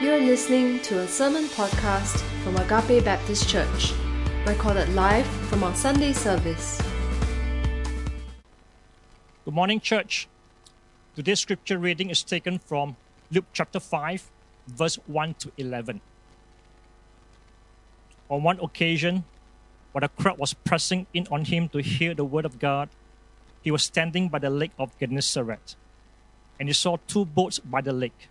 You are listening to a sermon podcast from Agape Baptist Church, recorded live from our Sunday service. Good morning, church. Today's scripture reading is taken from Luke chapter 5, verse 1 to 11. On one occasion, while the crowd was pressing in on him to hear the word of God, he was standing by the lake of Gennesaret, and he saw two boats by the lake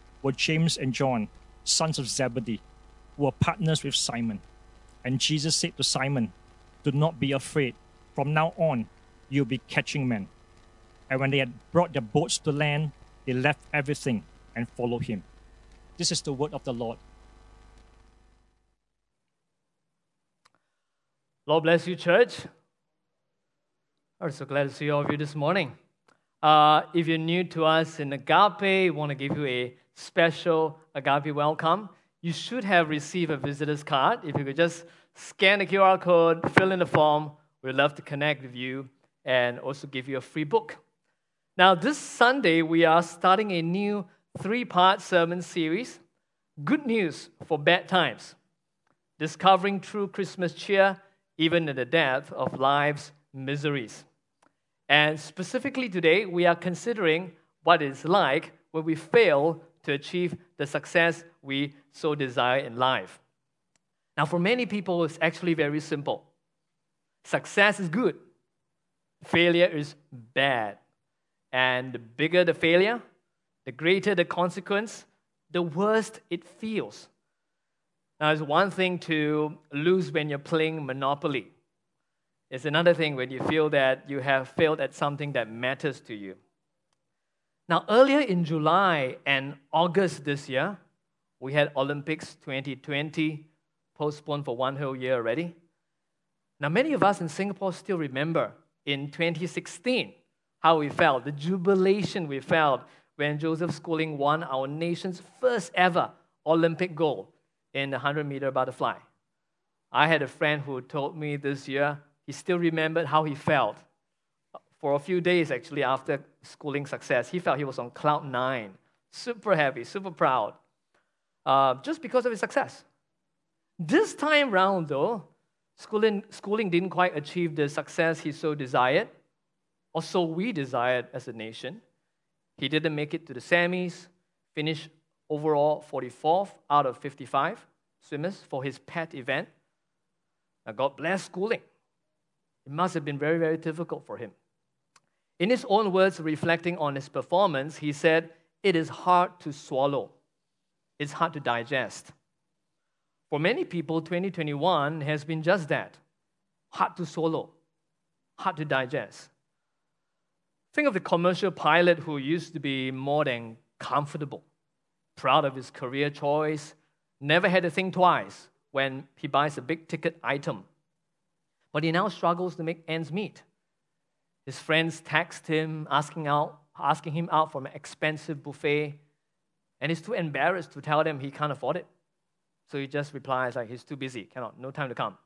were James and John, sons of Zebedee, who were partners with Simon. And Jesus said to Simon, Do not be afraid. From now on, you'll be catching men. And when they had brought their boats to land, they left everything and followed him. This is the word of the Lord. Lord bless you, church. I'm so glad to see all of you this morning. Uh, if you're new to us in Agape, we want to give you a special Agape welcome. You should have received a visitor's card. If you could just scan the QR code, fill in the form, we'd love to connect with you and also give you a free book. Now, this Sunday, we are starting a new three part sermon series Good News for Bad Times, discovering true Christmas cheer even in the depth of life's miseries. And specifically today, we are considering what it's like when we fail to achieve the success we so desire in life. Now, for many people, it's actually very simple success is good, failure is bad. And the bigger the failure, the greater the consequence, the worse it feels. Now, it's one thing to lose when you're playing Monopoly. It's another thing when you feel that you have failed at something that matters to you. Now, earlier in July and August this year, we had Olympics 2020 postponed for one whole year already. Now, many of us in Singapore still remember in 2016 how we felt, the jubilation we felt when Joseph Schooling won our nation's first ever Olympic gold in the 100 meter butterfly. I had a friend who told me this year he still remembered how he felt for a few days actually after schooling success. He felt he was on cloud nine, super happy, super proud, uh, just because of his success. This time round, though, schooling, schooling didn't quite achieve the success he so desired, or so we desired as a nation. He didn't make it to the semis, finished overall 44th out of 55 swimmers for his pet event. Now, God bless schooling. It must have been very, very difficult for him. In his own words, reflecting on his performance, he said, It is hard to swallow, it's hard to digest. For many people, 2021 has been just that hard to swallow, hard to digest. Think of the commercial pilot who used to be more than comfortable, proud of his career choice, never had to think twice when he buys a big ticket item. But he now struggles to make ends meet. His friends text him asking, out, asking him out for an expensive buffet, and he's too embarrassed to tell them he can't afford it. So he just replies like he's too busy, cannot, no time to come.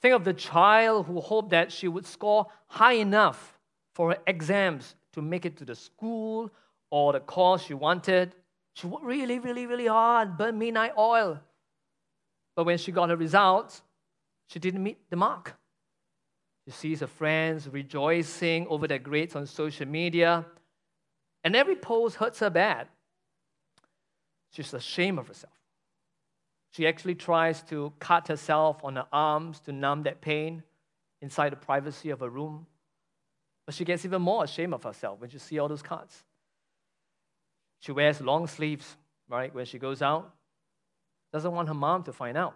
Think of the child who hoped that she would score high enough for her exams to make it to the school or the course she wanted. She worked really, really, really hard, burned midnight oil. But when she got her results, she didn't meet the mark. She sees her friends rejoicing over their grades on social media, and every post hurts her bad. she's ashamed of herself. She actually tries to cut herself on her arms to numb that pain inside the privacy of her room. But she gets even more ashamed of herself when she sees all those cuts. She wears long sleeves, right, when she goes out. Doesn't want her mom to find out.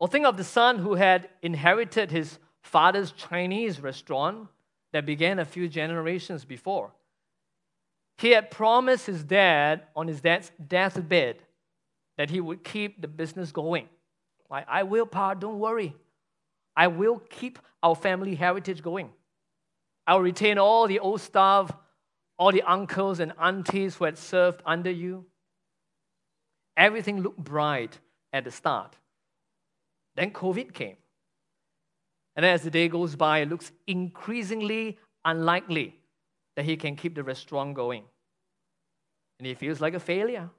Or think of the son who had inherited his father's Chinese restaurant that began a few generations before. He had promised his dad on his dad's deathbed that he would keep the business going. Like, I will, Pa, don't worry. I will keep our family heritage going. I'll retain all the old staff, all the uncles and aunties who had served under you. Everything looked bright at the start. Then COVID came. And as the day goes by, it looks increasingly unlikely that he can keep the restaurant going. And he feels like a failure.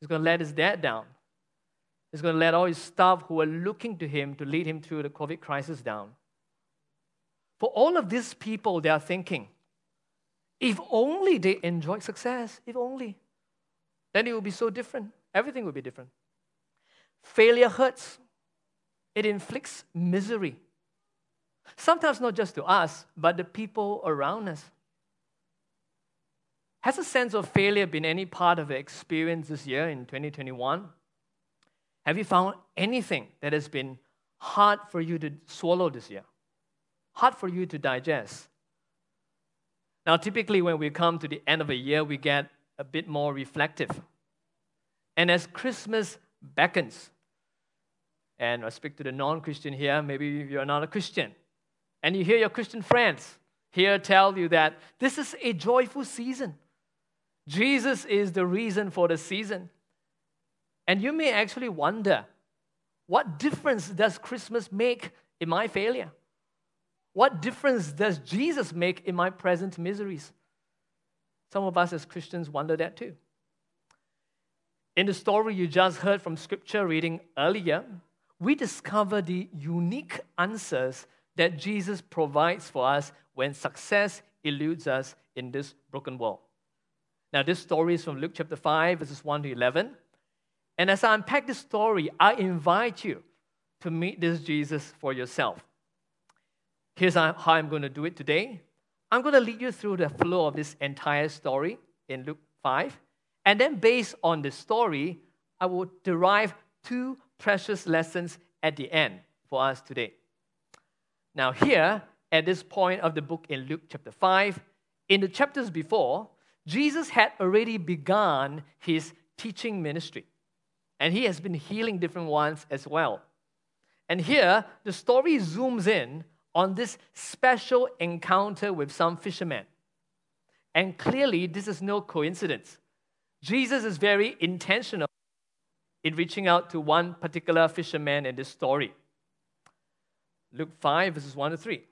He's going to let his dad down. He's going to let all his staff who are looking to him to lead him through the COVID crisis down. For all of these people, they are thinking, if only they enjoyed success, if only, then it would be so different. Everything would be different. Failure hurts, it inflicts misery. Sometimes not just to us, but the people around us. Has a sense of failure been any part of your experience this year in 2021? Have you found anything that has been hard for you to swallow this year? Hard for you to digest? Now, typically, when we come to the end of a year, we get a bit more reflective. And as Christmas beckons, and I speak to the non Christian here, maybe you're not a Christian, and you hear your Christian friends here tell you that this is a joyful season. Jesus is the reason for the season. And you may actually wonder what difference does Christmas make in my failure? What difference does Jesus make in my present miseries? Some of us as Christians wonder that too. In the story you just heard from scripture reading earlier, we discover the unique answers that Jesus provides for us when success eludes us in this broken world. Now, this story is from Luke chapter 5, verses 1 to 11. And as I unpack this story, I invite you to meet this Jesus for yourself. Here's how I'm going to do it today. I'm going to lead you through the flow of this entire story in Luke 5. And then, based on the story, I will derive two precious lessons at the end for us today. Now, here, at this point of the book in Luke chapter 5, in the chapters before, Jesus had already begun his teaching ministry and he has been healing different ones as well. And here, the story zooms in on this special encounter with some fishermen. And clearly, this is no coincidence. Jesus is very intentional in reaching out to one particular fisherman in this story. Luke 5, verses 1 to 3.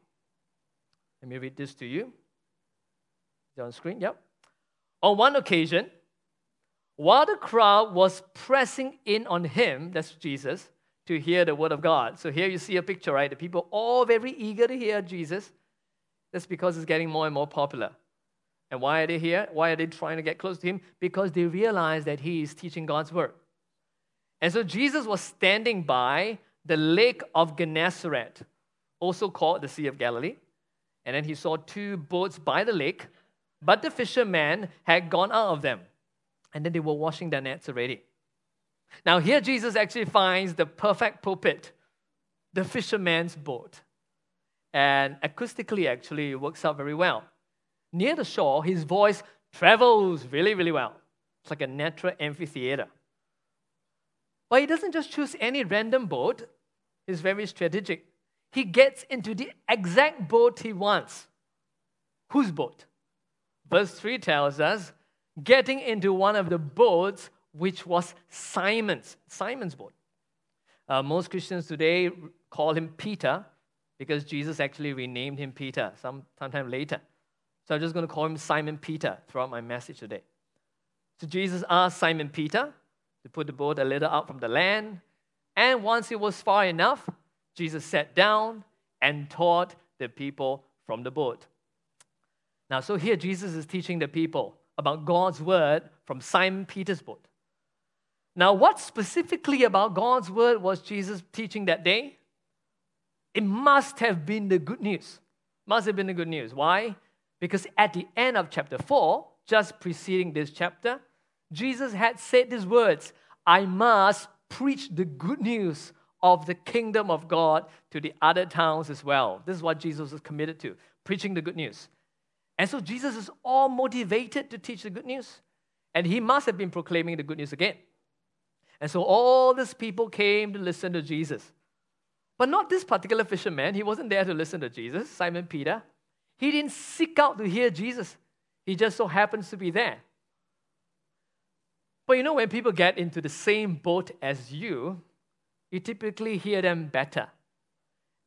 Let me read this to you. Is on screen? Yep. On one occasion, while the crowd was pressing in on him, that's Jesus, to hear the word of God. So here you see a picture, right? The people all very eager to hear Jesus. That's because it's getting more and more popular. And why are they here? Why are they trying to get close to him? Because they realize that he is teaching God's word. And so Jesus was standing by the lake of Gennesaret, also called the Sea of Galilee. And then he saw two boats by the lake, but the fishermen had gone out of them and then they were washing their nets already. Now, here Jesus actually finds the perfect pulpit, the fisherman's boat. And acoustically, actually, it works out very well. Near the shore, his voice travels really, really well. It's like a natural amphitheater. But he doesn't just choose any random boat, he's very strategic. He gets into the exact boat he wants. Whose boat? Verse 3 tells us getting into one of the boats, which was Simon's, Simon's boat. Uh, most Christians today call him Peter because Jesus actually renamed him Peter some sometime later. So I'm just going to call him Simon Peter throughout my message today. So Jesus asked Simon Peter to put the boat a little out from the land. And once it was far enough, Jesus sat down and taught the people from the boat. Now, so here Jesus is teaching the people about God's word from Simon Peter's boat. Now, what specifically about God's word was Jesus teaching that day? It must have been the good news. Must have been the good news. Why? Because at the end of chapter 4, just preceding this chapter, Jesus had said these words I must preach the good news of the kingdom of God to the other towns as well. This is what Jesus was committed to, preaching the good news. And so Jesus is all motivated to teach the good news. And he must have been proclaiming the good news again. And so all these people came to listen to Jesus. But not this particular fisherman. He wasn't there to listen to Jesus, Simon Peter. He didn't seek out to hear Jesus, he just so happens to be there. But you know, when people get into the same boat as you, you typically hear them better.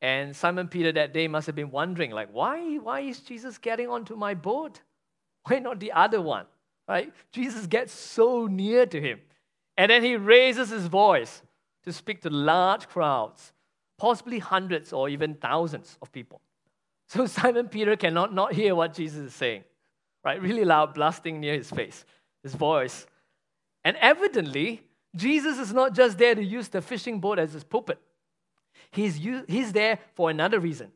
And Simon Peter that day must have been wondering, like, why, why is Jesus getting onto my boat? Why not the other one? Right? Jesus gets so near to him. And then he raises his voice to speak to large crowds, possibly hundreds or even thousands of people. So Simon Peter cannot not hear what Jesus is saying, right? Really loud, blasting near his face, his voice. And evidently, Jesus is not just there to use the fishing boat as his pulpit. He's, he's there for another reason.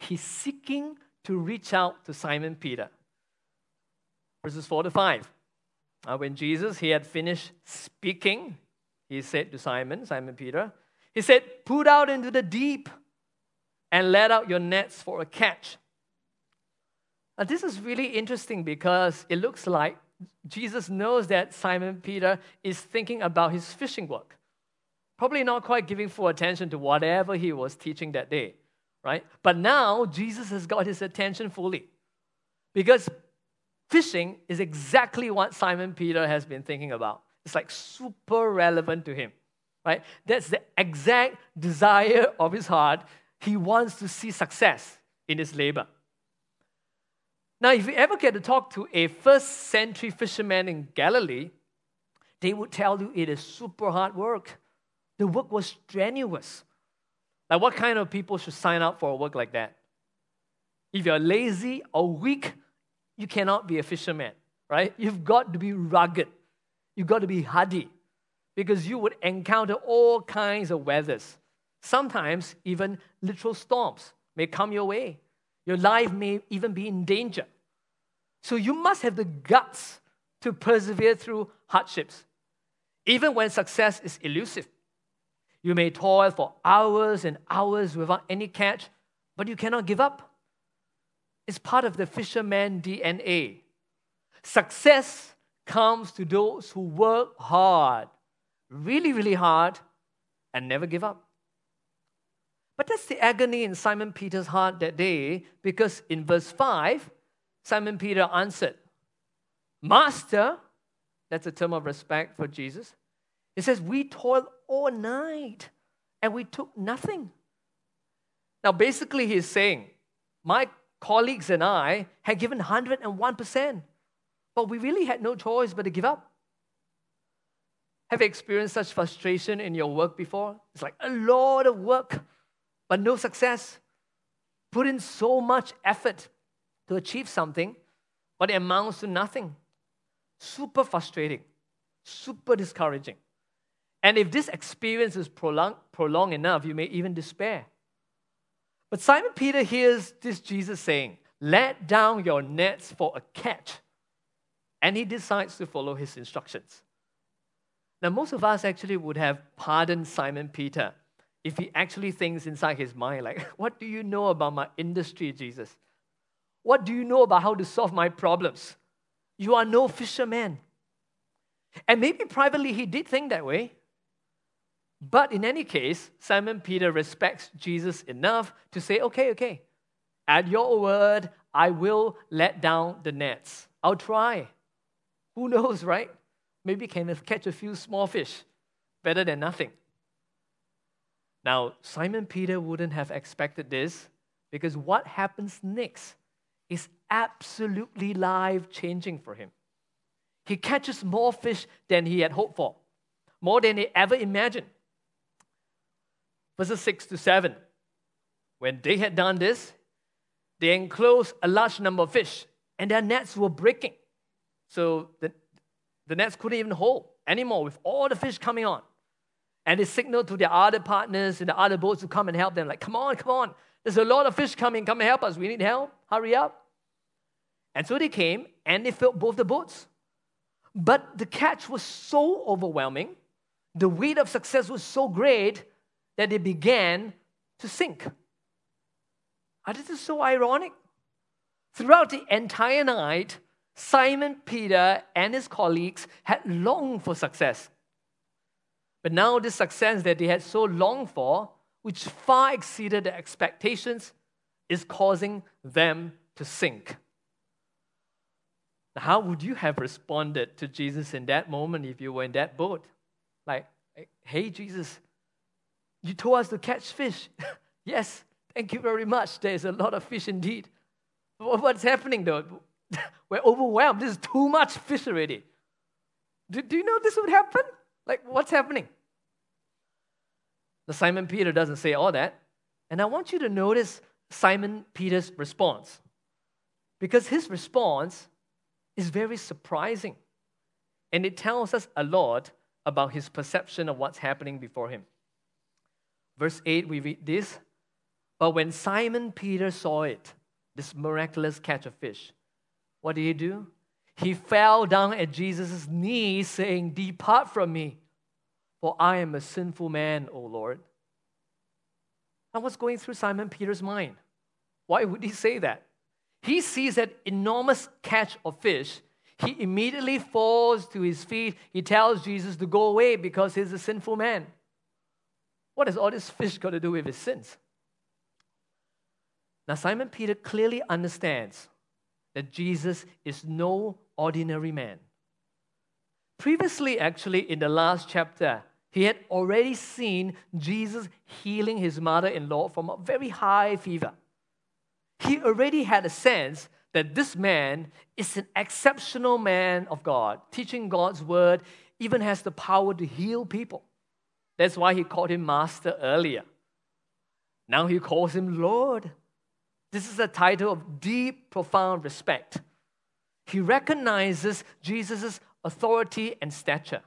He's seeking to reach out to Simon Peter. Verses 4 to 5. Uh, when Jesus he had finished speaking, he said to Simon, Simon Peter, he said, Put out into the deep and let out your nets for a catch. Now, this is really interesting because it looks like Jesus knows that Simon Peter is thinking about his fishing work probably not quite giving full attention to whatever he was teaching that day, right? But now Jesus has got his attention fully because fishing is exactly what Simon Peter has been thinking about. It's like super relevant to him, right? That's the exact desire of his heart. He wants to see success in his labor. Now, if you ever get to talk to a first century fisherman in Galilee, they would tell you it is super hard work. The work was strenuous. Like, what kind of people should sign up for a work like that? If you're lazy or weak, you cannot be a fisherman, right? You've got to be rugged. You've got to be hardy because you would encounter all kinds of weathers. Sometimes even literal storms may come your way. Your life may even be in danger. So you must have the guts to persevere through hardships, even when success is elusive. You may toil for hours and hours without any catch, but you cannot give up. It's part of the fisherman DNA. Success comes to those who work hard, really, really hard, and never give up. But that's the agony in Simon Peter's heart that day, because in verse 5, Simon Peter answered, Master, that's a term of respect for Jesus. It says, We toiled all night and we took nothing. Now, basically, he's saying, My colleagues and I had given 101%, but we really had no choice but to give up. Have you experienced such frustration in your work before? It's like a lot of work, but no success. Put in so much effort to achieve something, but it amounts to nothing. Super frustrating, super discouraging. And if this experience is prolonged, prolonged enough, you may even despair. But Simon Peter hears this Jesus saying, Let down your nets for a catch. And he decides to follow his instructions. Now, most of us actually would have pardoned Simon Peter if he actually thinks inside his mind, like, What do you know about my industry, Jesus? What do you know about how to solve my problems? You are no fisherman. And maybe privately he did think that way. But in any case, Simon Peter respects Jesus enough to say, okay, okay, at your word, I will let down the nets. I'll try. Who knows, right? Maybe can catch a few small fish. Better than nothing. Now, Simon Peter wouldn't have expected this because what happens next is absolutely life changing for him. He catches more fish than he had hoped for, more than he ever imagined verses 6 to 7. When they had done this, they enclosed a large number of fish, and their nets were breaking. So the, the nets couldn't even hold anymore with all the fish coming on. And they signaled to their other partners in the other boats to come and help them, like, come on, come on. There's a lot of fish coming. Come and help us. We need help. Hurry up. And so they came and they filled both the boats. But the catch was so overwhelming, the weight of success was so great that they began to sink. And this is so ironic. Throughout the entire night, Simon Peter and his colleagues had longed for success. But now, this success that they had so longed for, which far exceeded their expectations, is causing them to sink. Now, how would you have responded to Jesus in that moment if you were in that boat? Like, hey, Jesus, you told us to catch fish. yes, thank you very much. There's a lot of fish indeed. What's happening though? We're overwhelmed. This is too much fish already. Do, do you know this would happen? Like, what's happening? The Simon Peter doesn't say all that. And I want you to notice Simon Peter's response. Because his response is very surprising. And it tells us a lot about his perception of what's happening before him. Verse 8, we read this But when Simon Peter saw it, this miraculous catch of fish, what did he do? He fell down at Jesus' knees, saying, Depart from me, for I am a sinful man, O Lord. Now, what's going through Simon Peter's mind? Why would he say that? He sees that enormous catch of fish. He immediately falls to his feet. He tells Jesus to go away because he's a sinful man. What has all this fish got to do with his sins? Now, Simon Peter clearly understands that Jesus is no ordinary man. Previously, actually, in the last chapter, he had already seen Jesus healing his mother in law from a very high fever. He already had a sense that this man is an exceptional man of God, teaching God's word, even has the power to heal people. That's why he called him master earlier. Now he calls him Lord. This is a title of deep, profound respect. He recognizes Jesus' authority and stature.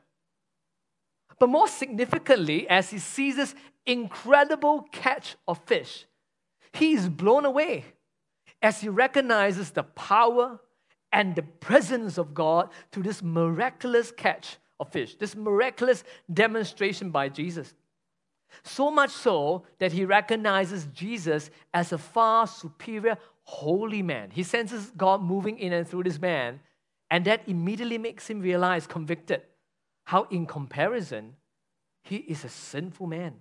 But more significantly, as he sees this incredible catch of fish, he is blown away as he recognizes the power and the presence of God to this miraculous catch of fish, this miraculous demonstration by Jesus. So much so that he recognizes Jesus as a far superior holy man. He senses God moving in and through this man, and that immediately makes him realize, convicted, how in comparison, he is a sinful man.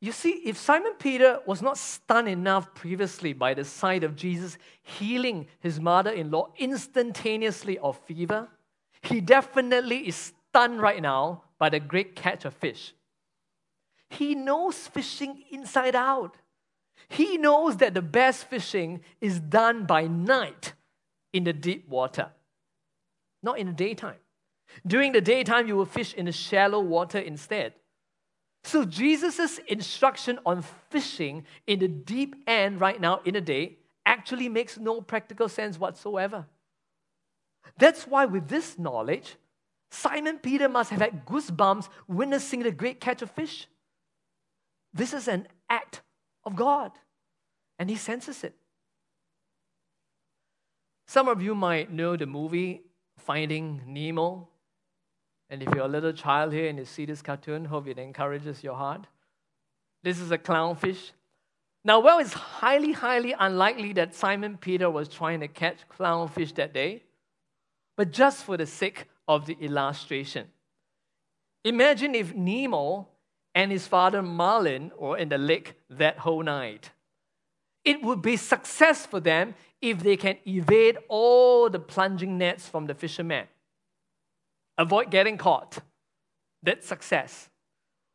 You see, if Simon Peter was not stunned enough previously by the sight of Jesus healing his mother in law instantaneously of fever, he definitely is stunned right now by the great catch of fish. He knows fishing inside out. He knows that the best fishing is done by night in the deep water, not in the daytime. During the daytime, you will fish in the shallow water instead. So, Jesus' instruction on fishing in the deep end right now in the day actually makes no practical sense whatsoever. That's why, with this knowledge, Simon Peter must have had goosebumps witnessing the great catch of fish. This is an act of God, and he senses it. Some of you might know the movie Finding Nemo. And if you're a little child here and you see this cartoon, hope it encourages your heart. This is a clownfish. Now, well, it's highly, highly unlikely that Simon Peter was trying to catch clownfish that day, but just for the sake of the illustration. Imagine if Nemo and his father Marlin were in the lake that whole night. It would be success for them if they can evade all the plunging nets from the fishermen. Avoid getting caught. That's success.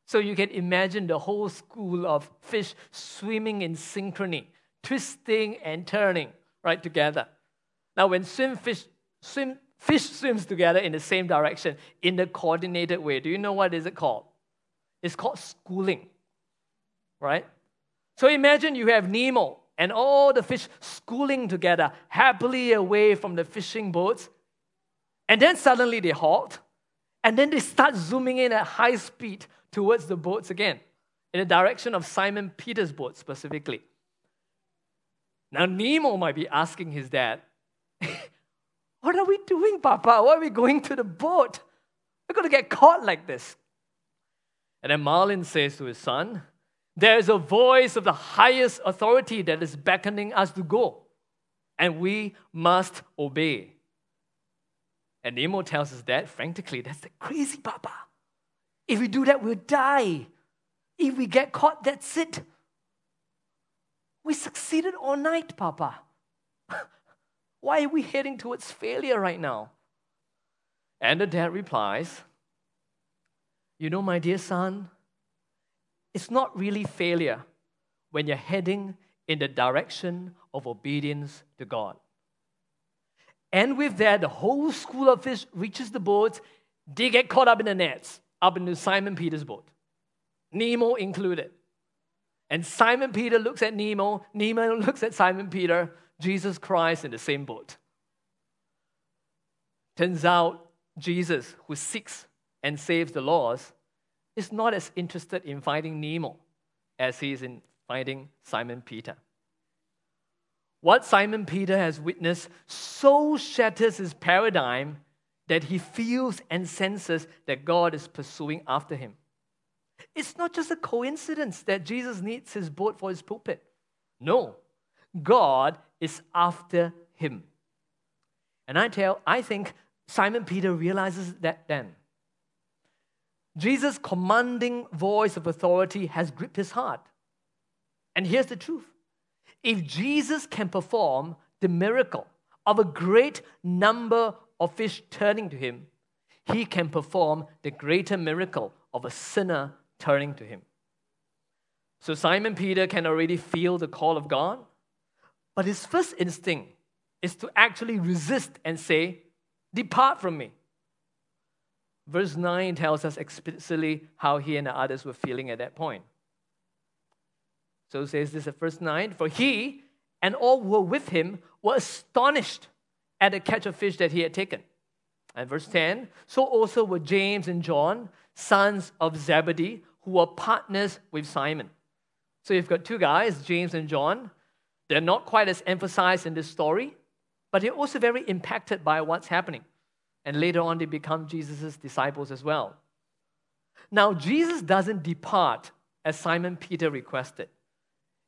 So you can imagine the whole school of fish swimming in synchrony, twisting and turning right together. Now, when swim fish, swim, fish swims together in the same direction in a coordinated way, do you know what is it called? It's called schooling, right? So imagine you have Nemo and all the fish schooling together, happily away from the fishing boats. And then suddenly they halt, and then they start zooming in at high speed towards the boats again, in the direction of Simon Peter's boat specifically. Now, Nemo might be asking his dad, What are we doing, Papa? Why are we going to the boat? We're going to get caught like this. And then Marlin says to his son, There is a voice of the highest authority that is beckoning us to go, and we must obey. And Nemo tells his dad, frantically, That's the crazy, Papa. If we do that, we'll die. If we get caught, that's it. We succeeded all night, Papa. Why are we heading towards failure right now? And the dad replies, You know, my dear son, it's not really failure when you're heading in the direction of obedience to God. And with that, the whole school of fish reaches the boat. They get caught up in the nets, up into Simon Peter's boat, Nemo included. And Simon Peter looks at Nemo, Nemo looks at Simon Peter, Jesus Christ in the same boat. Turns out Jesus, who seeks and saves the lost, is not as interested in finding Nemo as he is in finding Simon Peter. What Simon Peter has witnessed so shatters his paradigm that he feels and senses that God is pursuing after him. It's not just a coincidence that Jesus needs his boat for his pulpit. No, God is after him. And I tell, I think Simon Peter realizes that then. Jesus' commanding voice of authority has gripped his heart. And here's the truth if Jesus can perform the miracle of a great number of fish turning to him, he can perform the greater miracle of a sinner turning to him. So Simon Peter can already feel the call of God, but his first instinct is to actually resist and say, Depart from me. Verse 9 tells us explicitly how he and the others were feeling at that point. So says this at verse 9 For he and all who were with him were astonished at the catch of fish that he had taken. And verse 10 So also were James and John, sons of Zebedee, who were partners with Simon. So you've got two guys, James and John. They're not quite as emphasized in this story, but they're also very impacted by what's happening. And later on, they become Jesus' disciples as well. Now, Jesus doesn't depart as Simon Peter requested.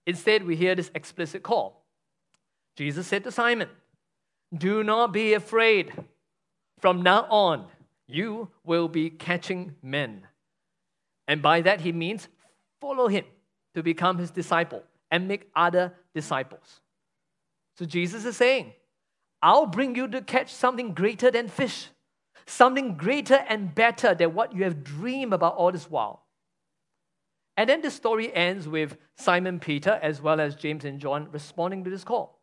Instead, we hear this explicit call. Jesus said to Simon, Do not be afraid. From now on, you will be catching men. And by that, he means follow him to become his disciple and make other disciples. So Jesus is saying, I'll bring you to catch something greater than fish, something greater and better than what you have dreamed about all this while. And then the story ends with Simon Peter as well as James and John responding to this call.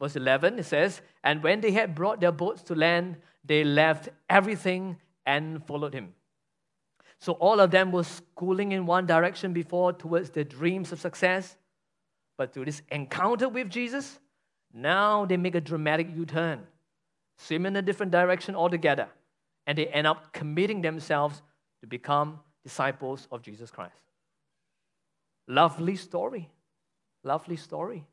Verse 11, it says, And when they had brought their boats to land, they left everything and followed him. So all of them were schooling in one direction before towards their dreams of success. But through this encounter with Jesus, now they make a dramatic U turn, swim in a different direction altogether, and they end up committing themselves to become disciples of Jesus Christ. Lovely story. Lovely story.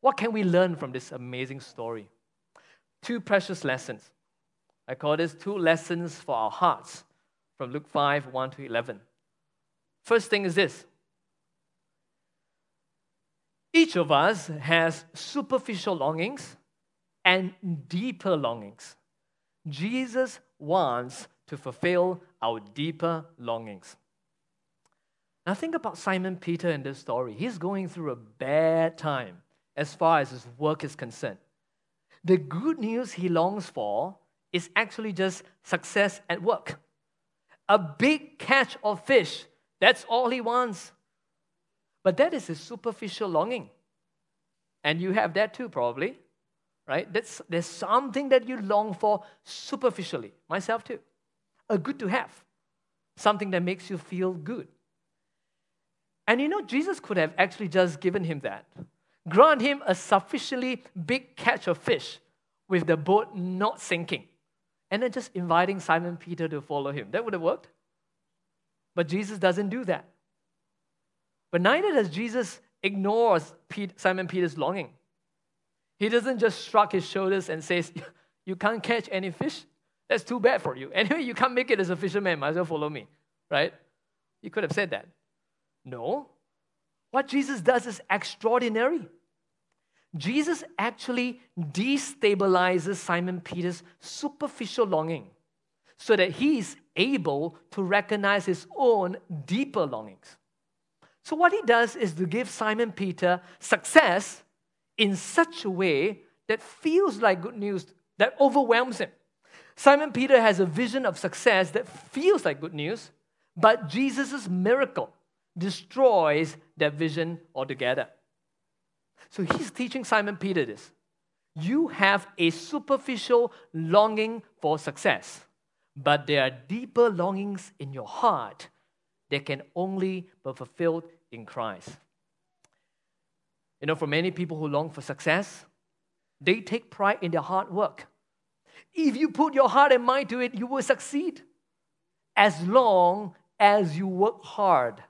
What can we learn from this amazing story? Two precious lessons. I call this two lessons for our hearts from Luke 5 1 to 11. First thing is this each of us has superficial longings and deeper longings. Jesus wants to fulfill our deeper longings. Now, think about Simon Peter in this story. He's going through a bad time as far as his work is concerned. The good news he longs for is actually just success at work. A big catch of fish, that's all he wants. But that is a superficial longing. And you have that too, probably, right? That's, there's something that you long for superficially. Myself too. A good to have, something that makes you feel good. And you know, Jesus could have actually just given him that. grant him a sufficiently big catch of fish with the boat not sinking, and then just inviting Simon Peter to follow him. That would have worked. But Jesus doesn't do that. But neither does Jesus ignore Simon Peter's longing. He doesn't just shrug his shoulders and says, You can't catch any fish. That's too bad for you. Anyway, you can't make it as a fisherman, might as well follow me. Right? He could have said that. No. What Jesus does is extraordinary. Jesus actually destabilizes Simon Peter's superficial longing so that he is able to recognize his own deeper longings. So, what he does is to give Simon Peter success in such a way that feels like good news, that overwhelms him. Simon Peter has a vision of success that feels like good news, but Jesus' miracle destroys that vision altogether. So he's teaching Simon Peter this. You have a superficial longing for success, but there are deeper longings in your heart that can only be fulfilled in Christ. You know, for many people who long for success, they take pride in their hard work. If you put your heart and mind to it, you will succeed as long as you work hard.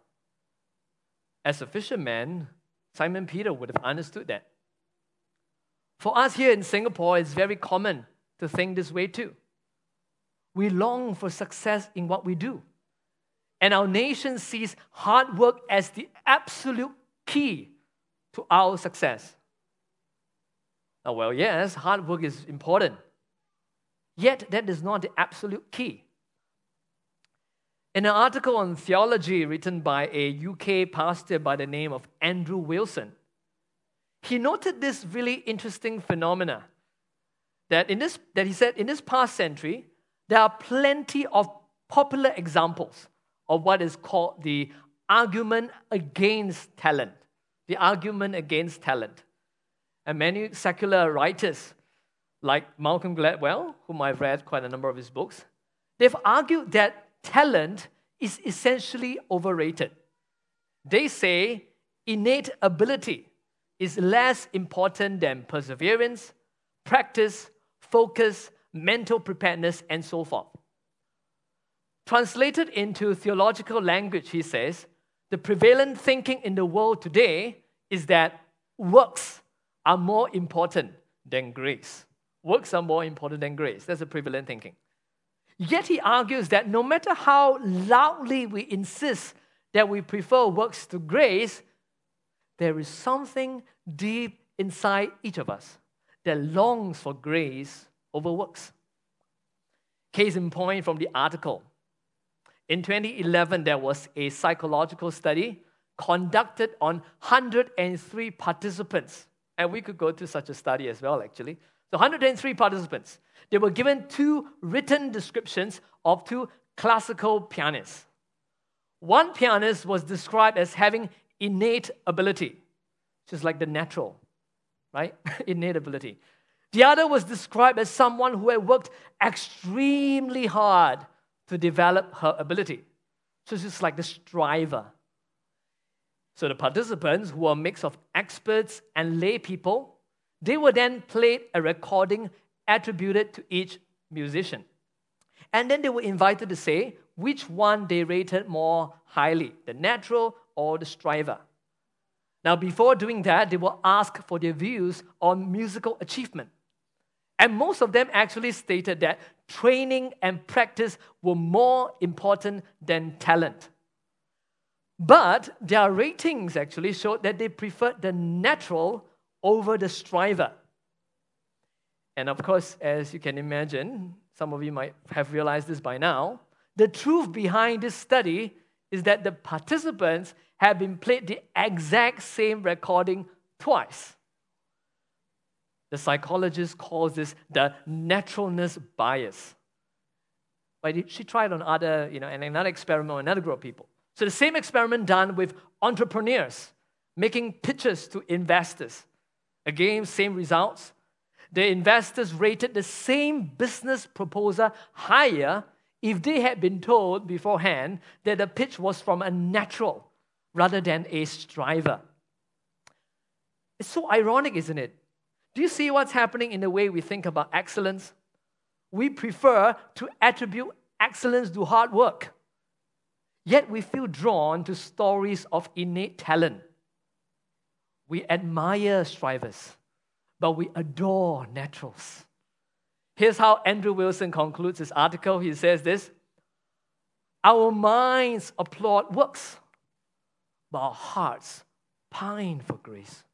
As a fisherman, Simon Peter would have understood that. For us here in Singapore, it's very common to think this way too. We long for success in what we do. And our nation sees hard work as the absolute key to our success. Now, well, yes, hard work is important. Yet, that is not the absolute key. In an article on theology written by a UK pastor by the name of Andrew Wilson, he noted this really interesting phenomena that in this that he said in this past century there are plenty of popular examples of what is called the argument against talent the argument against talent and many secular writers like malcolm gladwell whom i've read quite a number of his books they've argued that talent is essentially overrated. They say innate ability is less important than perseverance, practice, focus, mental preparedness, and so forth. Translated into theological language, he says, the prevalent thinking in the world today is that works are more important than grace. Works are more important than grace. That's the prevalent thinking. Yet he argues that no matter how loudly we insist that we prefer works to grace, there is something deep inside each of us that longs for grace over works. Case in point from the article. In 2011, there was a psychological study conducted on 103 participants. And we could go to such a study as well, actually. So, 103 participants. They were given two written descriptions of two classical pianists. One pianist was described as having innate ability, just like the natural, right? innate ability. The other was described as someone who had worked extremely hard to develop her ability. So she's like the striver. So the participants, who were a mix of experts and lay people, they were then played a recording attributed to each musician. And then they were invited to say which one they rated more highly, the natural or the striver. Now, before doing that, they were asked for their views on musical achievement. And most of them actually stated that training and practice were more important than talent. But their ratings actually showed that they preferred the natural over the striver. And of course, as you can imagine, some of you might have realized this by now, the truth behind this study is that the participants have been played the exact same recording twice. The psychologist calls this the naturalness bias. But she tried on other, you know, and another experiment another group of people. So the same experiment done with entrepreneurs, making pitches to investors. Again, same results. The investors rated the same business proposal higher if they had been told beforehand that the pitch was from a natural rather than a striver. It's so ironic, isn't it? Do you see what's happening in the way we think about excellence? We prefer to attribute excellence to hard work. Yet we feel drawn to stories of innate talent. We admire strivers, but we adore naturals. Here's how Andrew Wilson concludes his article. He says this Our minds applaud works, but our hearts pine for grace.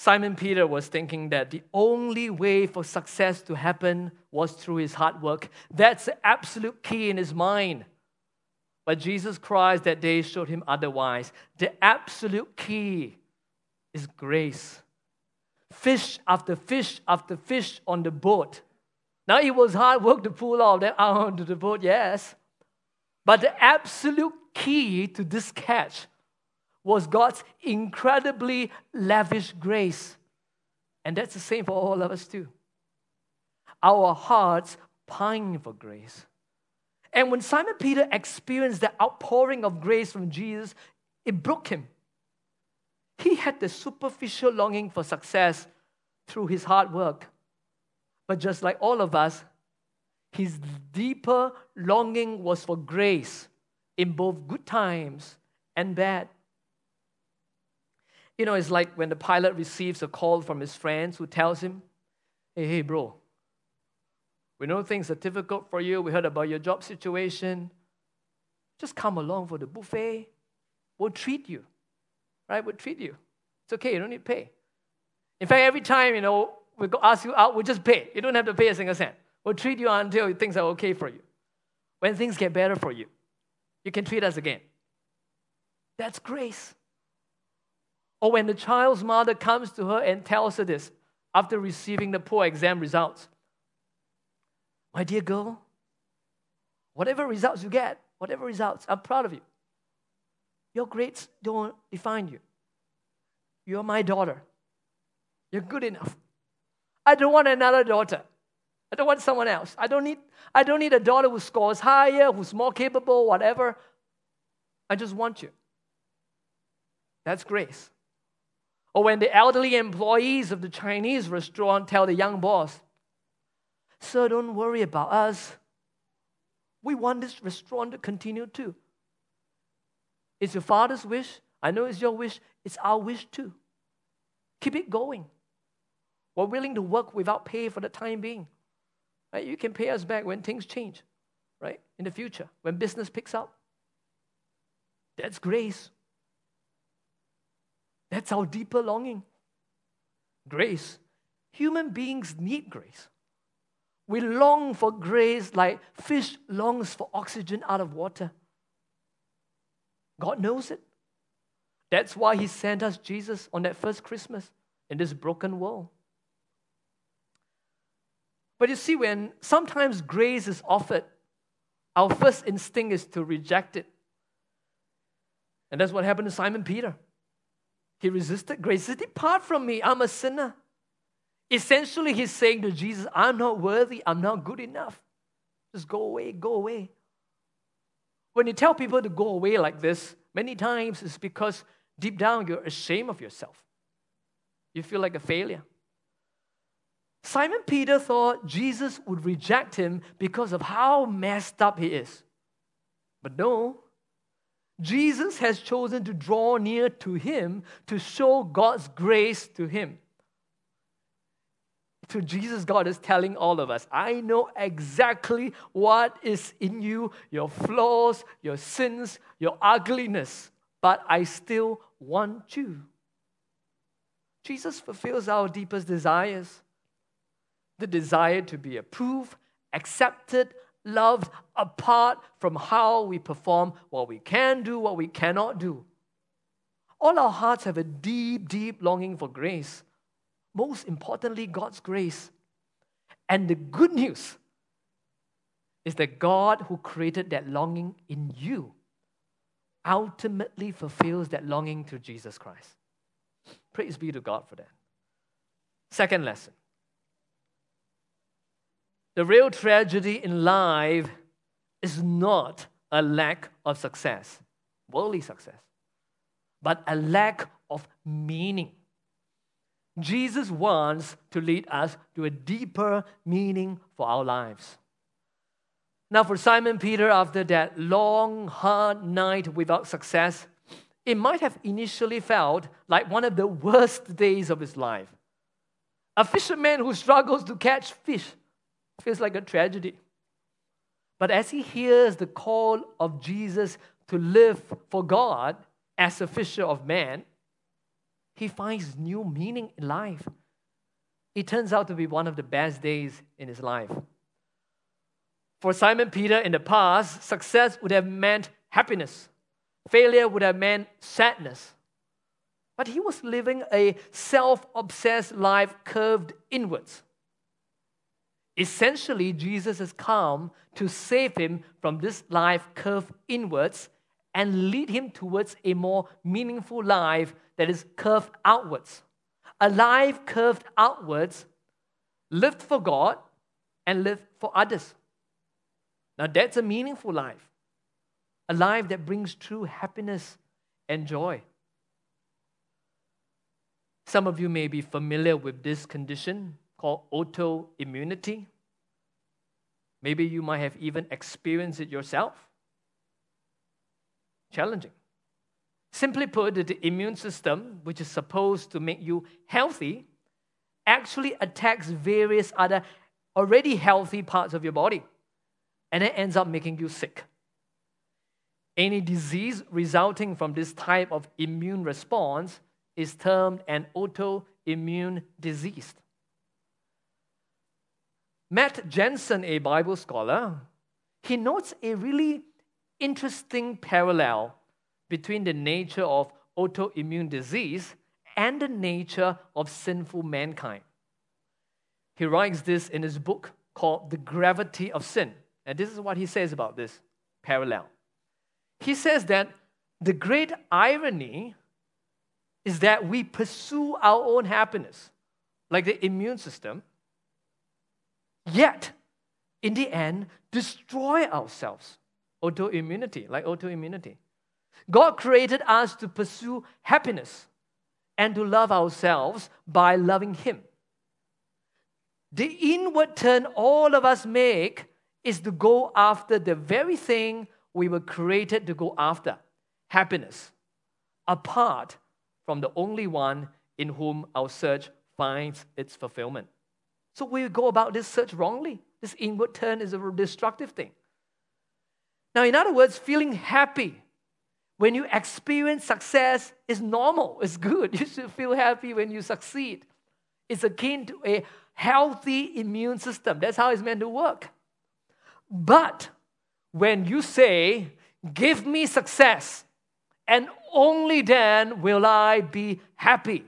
Simon Peter was thinking that the only way for success to happen was through his hard work. That's the absolute key in his mind. But Jesus Christ that day showed him otherwise. The absolute key is grace. Fish after fish after fish on the boat. Now it was hard work to pull all that out onto the boat, yes. But the absolute key to this catch was God's incredibly lavish grace. And that's the same for all of us too. Our hearts pine for grace. And when Simon Peter experienced the outpouring of grace from Jesus, it broke him. He had the superficial longing for success through his hard work. But just like all of us, his deeper longing was for grace in both good times and bad. You know, it's like when the pilot receives a call from his friends who tells him, Hey, hey, bro, we know things are difficult for you. We heard about your job situation. Just come along for the buffet. We'll treat you, right? We'll treat you. It's okay, you don't need to pay. In fact, every time, you know, we go ask you out, we'll just pay. You don't have to pay a single cent. We'll treat you until things are okay for you. When things get better for you, you can treat us again. That's grace. Or when the child's mother comes to her and tells her this after receiving the poor exam results My dear girl, whatever results you get, whatever results, I'm proud of you. Your grades don't define you. You're my daughter. You're good enough. I don't want another daughter. I don't want someone else. I don't need, I don't need a daughter who scores higher, who's more capable, whatever. I just want you. That's grace. Or when the elderly employees of the Chinese restaurant tell the young boss, Sir, don't worry about us. We want this restaurant to continue too. It's your father's wish. I know it's your wish. It's our wish too. Keep it going. We're willing to work without pay for the time being. Right? You can pay us back when things change, right? In the future, when business picks up. That's grace. That's our deeper longing. Grace. Human beings need grace. We long for grace like fish longs for oxygen out of water. God knows it. That's why He sent us Jesus on that first Christmas in this broken world. But you see, when sometimes grace is offered, our first instinct is to reject it. And that's what happened to Simon Peter. He resisted grace. He said, Depart from me, I'm a sinner. Essentially, he's saying to Jesus, I'm not worthy, I'm not good enough. Just go away, go away. When you tell people to go away like this, many times it's because deep down you're ashamed of yourself. You feel like a failure. Simon Peter thought Jesus would reject him because of how messed up he is. But no, Jesus has chosen to draw near to him to show God's grace to him. To Jesus, God is telling all of us, I know exactly what is in you, your flaws, your sins, your ugliness, but I still want you. Jesus fulfills our deepest desires the desire to be approved, accepted, loved apart from how we perform what we can do, what we cannot do. All our hearts have a deep, deep longing for grace. Most importantly, God's grace. And the good news is that God, who created that longing in you, ultimately fulfills that longing through Jesus Christ. Praise be to God for that. Second lesson the real tragedy in life is not a lack of success, worldly success, but a lack of meaning. Jesus wants to lead us to a deeper meaning for our lives. Now, for Simon Peter, after that long, hard night without success, it might have initially felt like one of the worst days of his life. A fisherman who struggles to catch fish feels like a tragedy. But as he hears the call of Jesus to live for God as a fisher of men, he finds new meaning in life. It turns out to be one of the best days in his life. For Simon Peter in the past, success would have meant happiness, failure would have meant sadness. But he was living a self obsessed life curved inwards. Essentially, Jesus has come to save him from this life curved inwards and lead him towards a more meaningful life that is curved outwards. A life curved outwards, lived for God and lived for others. Now, that's a meaningful life, a life that brings true happiness and joy. Some of you may be familiar with this condition called autoimmunity. Maybe you might have even experienced it yourself. Challenging. Simply put, the immune system, which is supposed to make you healthy, actually attacks various other already healthy parts of your body and it ends up making you sick. Any disease resulting from this type of immune response is termed an autoimmune disease. Matt Jensen, a Bible scholar, he notes a really interesting parallel between the nature of autoimmune disease and the nature of sinful mankind. He writes this in his book called The Gravity of Sin. And this is what he says about this parallel. He says that the great irony is that we pursue our own happiness, like the immune system, yet in the end destroy ourselves. Autoimmunity, like autoimmunity. God created us to pursue happiness and to love ourselves by loving Him. The inward turn all of us make is to go after the very thing we were created to go after happiness, apart from the only one in whom our search finds its fulfillment. So we go about this search wrongly. This inward turn is a destructive thing. Now, in other words, feeling happy when you experience success is normal, it's good. You should feel happy when you succeed. It's akin to a healthy immune system. That's how it's meant to work. But when you say, Give me success, and only then will I be happy,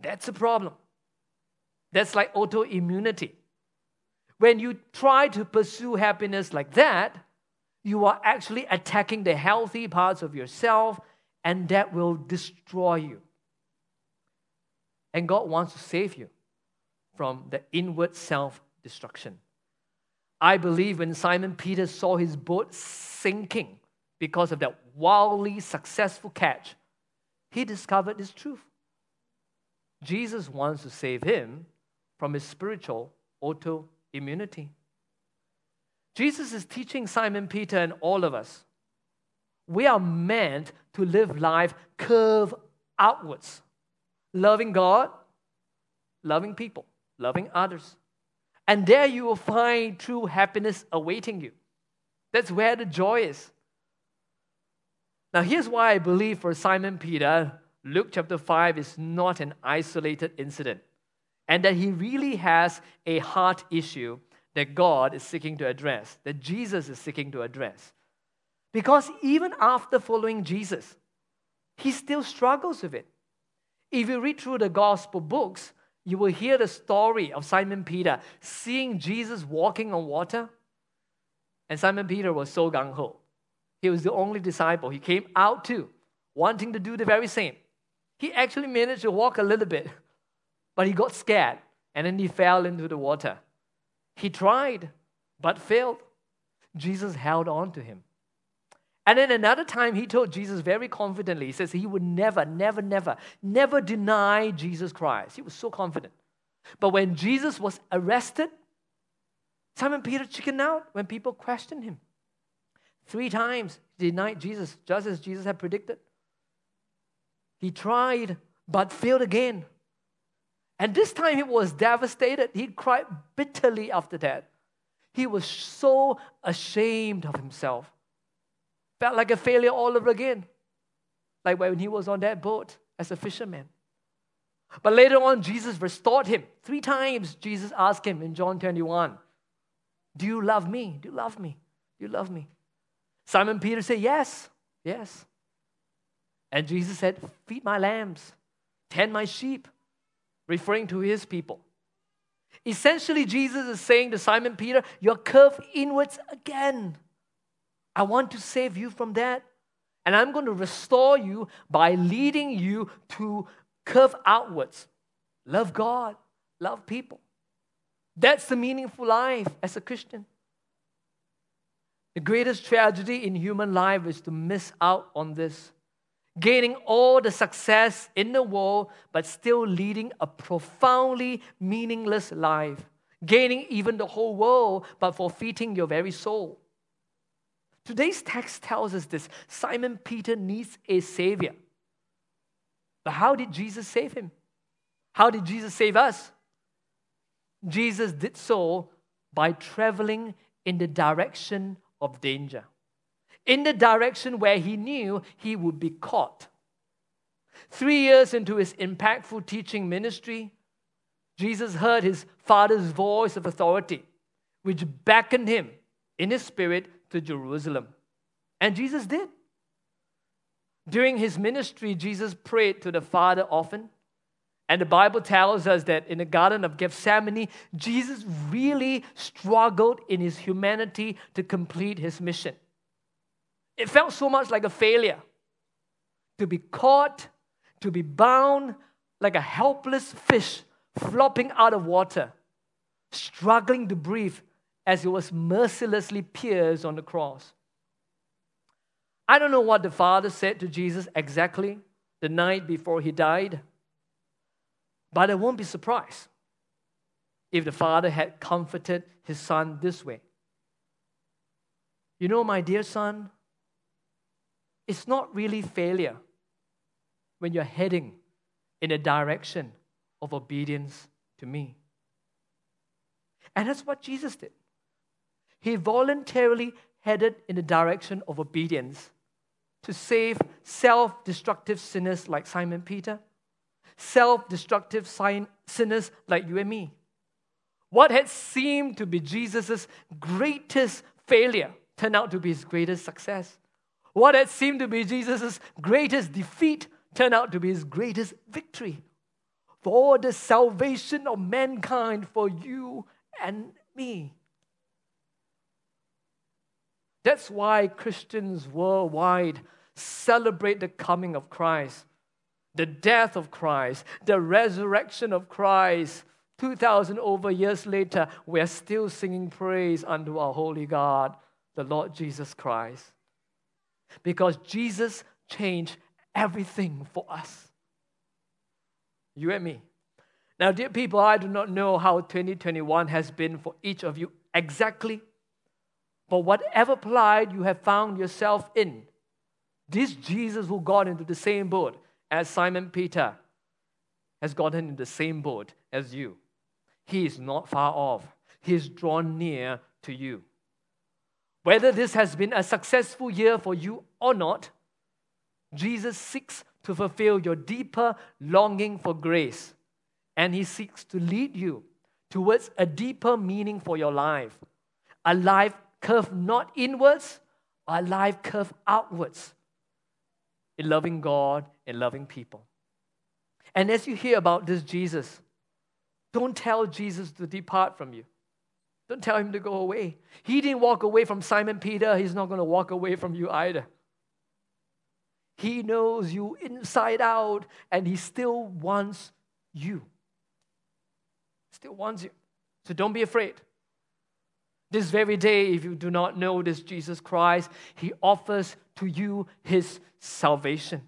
that's a problem. That's like autoimmunity. When you try to pursue happiness like that, you are actually attacking the healthy parts of yourself, and that will destroy you. And God wants to save you from the inward self destruction. I believe when Simon Peter saw his boat sinking because of that wildly successful catch, he discovered this truth. Jesus wants to save him from his spiritual autoimmunity. Jesus is teaching Simon Peter and all of us. We are meant to live life curve outwards, loving God, loving people, loving others. And there you will find true happiness awaiting you. That's where the joy is. Now, here's why I believe for Simon Peter, Luke chapter 5 is not an isolated incident, and that he really has a heart issue that God is seeking to address, that Jesus is seeking to address. Because even after following Jesus, he still struggles with it. If you read through the gospel books, you will hear the story of Simon Peter seeing Jesus walking on water. And Simon Peter was so gung ho. He was the only disciple. He came out too, wanting to do the very same. He actually managed to walk a little bit, but he got scared and then he fell into the water. He tried, but failed. Jesus held on to him. And then another time, he told Jesus very confidently, he says he would never, never, never, never deny Jesus Christ. He was so confident. But when Jesus was arrested, Simon Peter chickened out when people questioned him. Three times he denied Jesus, just as Jesus had predicted. He tried, but failed again. And this time he was devastated. He cried bitterly after that. He was so ashamed of himself. Felt like a failure all over again. Like when he was on that boat as a fisherman. But later on, Jesus restored him. Three times, Jesus asked him in John 21, Do you love me? Do you love me? Do you love me? Simon Peter said, Yes, yes. And Jesus said, Feed my lambs, tend my sheep, referring to his people. Essentially, Jesus is saying to Simon Peter, You're curved inwards again. I want to save you from that. And I'm going to restore you by leading you to curve outwards. Love God, love people. That's the meaningful life as a Christian. The greatest tragedy in human life is to miss out on this. Gaining all the success in the world, but still leading a profoundly meaningless life. Gaining even the whole world, but forfeiting your very soul. Today's text tells us this Simon Peter needs a savior. But how did Jesus save him? How did Jesus save us? Jesus did so by traveling in the direction of danger, in the direction where he knew he would be caught. Three years into his impactful teaching ministry, Jesus heard his Father's voice of authority, which beckoned him in his spirit to Jerusalem. And Jesus did. During his ministry, Jesus prayed to the Father often. And the Bible tells us that in the Garden of Gethsemane, Jesus really struggled in his humanity to complete his mission. It felt so much like a failure to be caught, to be bound like a helpless fish flopping out of water, struggling to breathe as he was mercilessly pierced on the cross. I don't know what the Father said to Jesus exactly the night before he died, but I won't be surprised if the Father had comforted his Son this way. You know, my dear son, it's not really failure when you're heading in a direction of obedience to me. And that's what Jesus did. He voluntarily headed in the direction of obedience to save self destructive sinners like Simon Peter, self destructive sinners like you and me. What had seemed to be Jesus' greatest failure turned out to be his greatest success. What had seemed to be Jesus' greatest defeat turned out to be his greatest victory for the salvation of mankind for you and me. That's why Christians worldwide celebrate the coming of Christ, the death of Christ, the resurrection of Christ. 2,000 over years later, we're still singing praise unto our holy God, the Lord Jesus Christ. Because Jesus changed everything for us. You and me. Now, dear people, I do not know how 2021 has been for each of you exactly. But whatever plight you have found yourself in, this Jesus who got into the same boat as Simon Peter has gotten in the same boat as you. He is not far off, He is drawn near to you. Whether this has been a successful year for you or not, Jesus seeks to fulfill your deeper longing for grace, and He seeks to lead you towards a deeper meaning for your life, a life curved not inwards, a life curved outwards in loving God and loving people. And as you hear about this Jesus, don't tell Jesus to depart from you. Don't tell him to go away. He didn't walk away from Simon Peter, he's not going to walk away from you either. He knows you inside out and he still wants you. Still wants you. So don't be afraid. This very day, if you do not know this Jesus Christ, He offers to you His salvation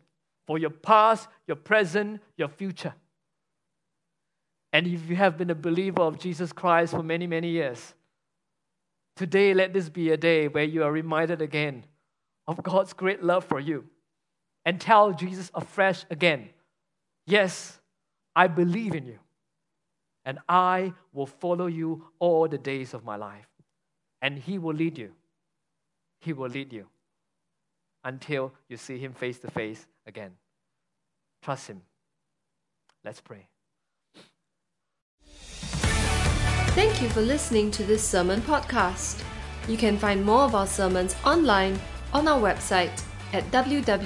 for your past, your present, your future. And if you have been a believer of Jesus Christ for many, many years, today let this be a day where you are reminded again of God's great love for you and tell Jesus afresh again Yes, I believe in you, and I will follow you all the days of my life. And He will lead you. He will lead you until you see Him face to face again. Trust Him. Let's pray. Thank you for listening to this sermon podcast. You can find more of our sermons online on our website at www.agape.org.sg.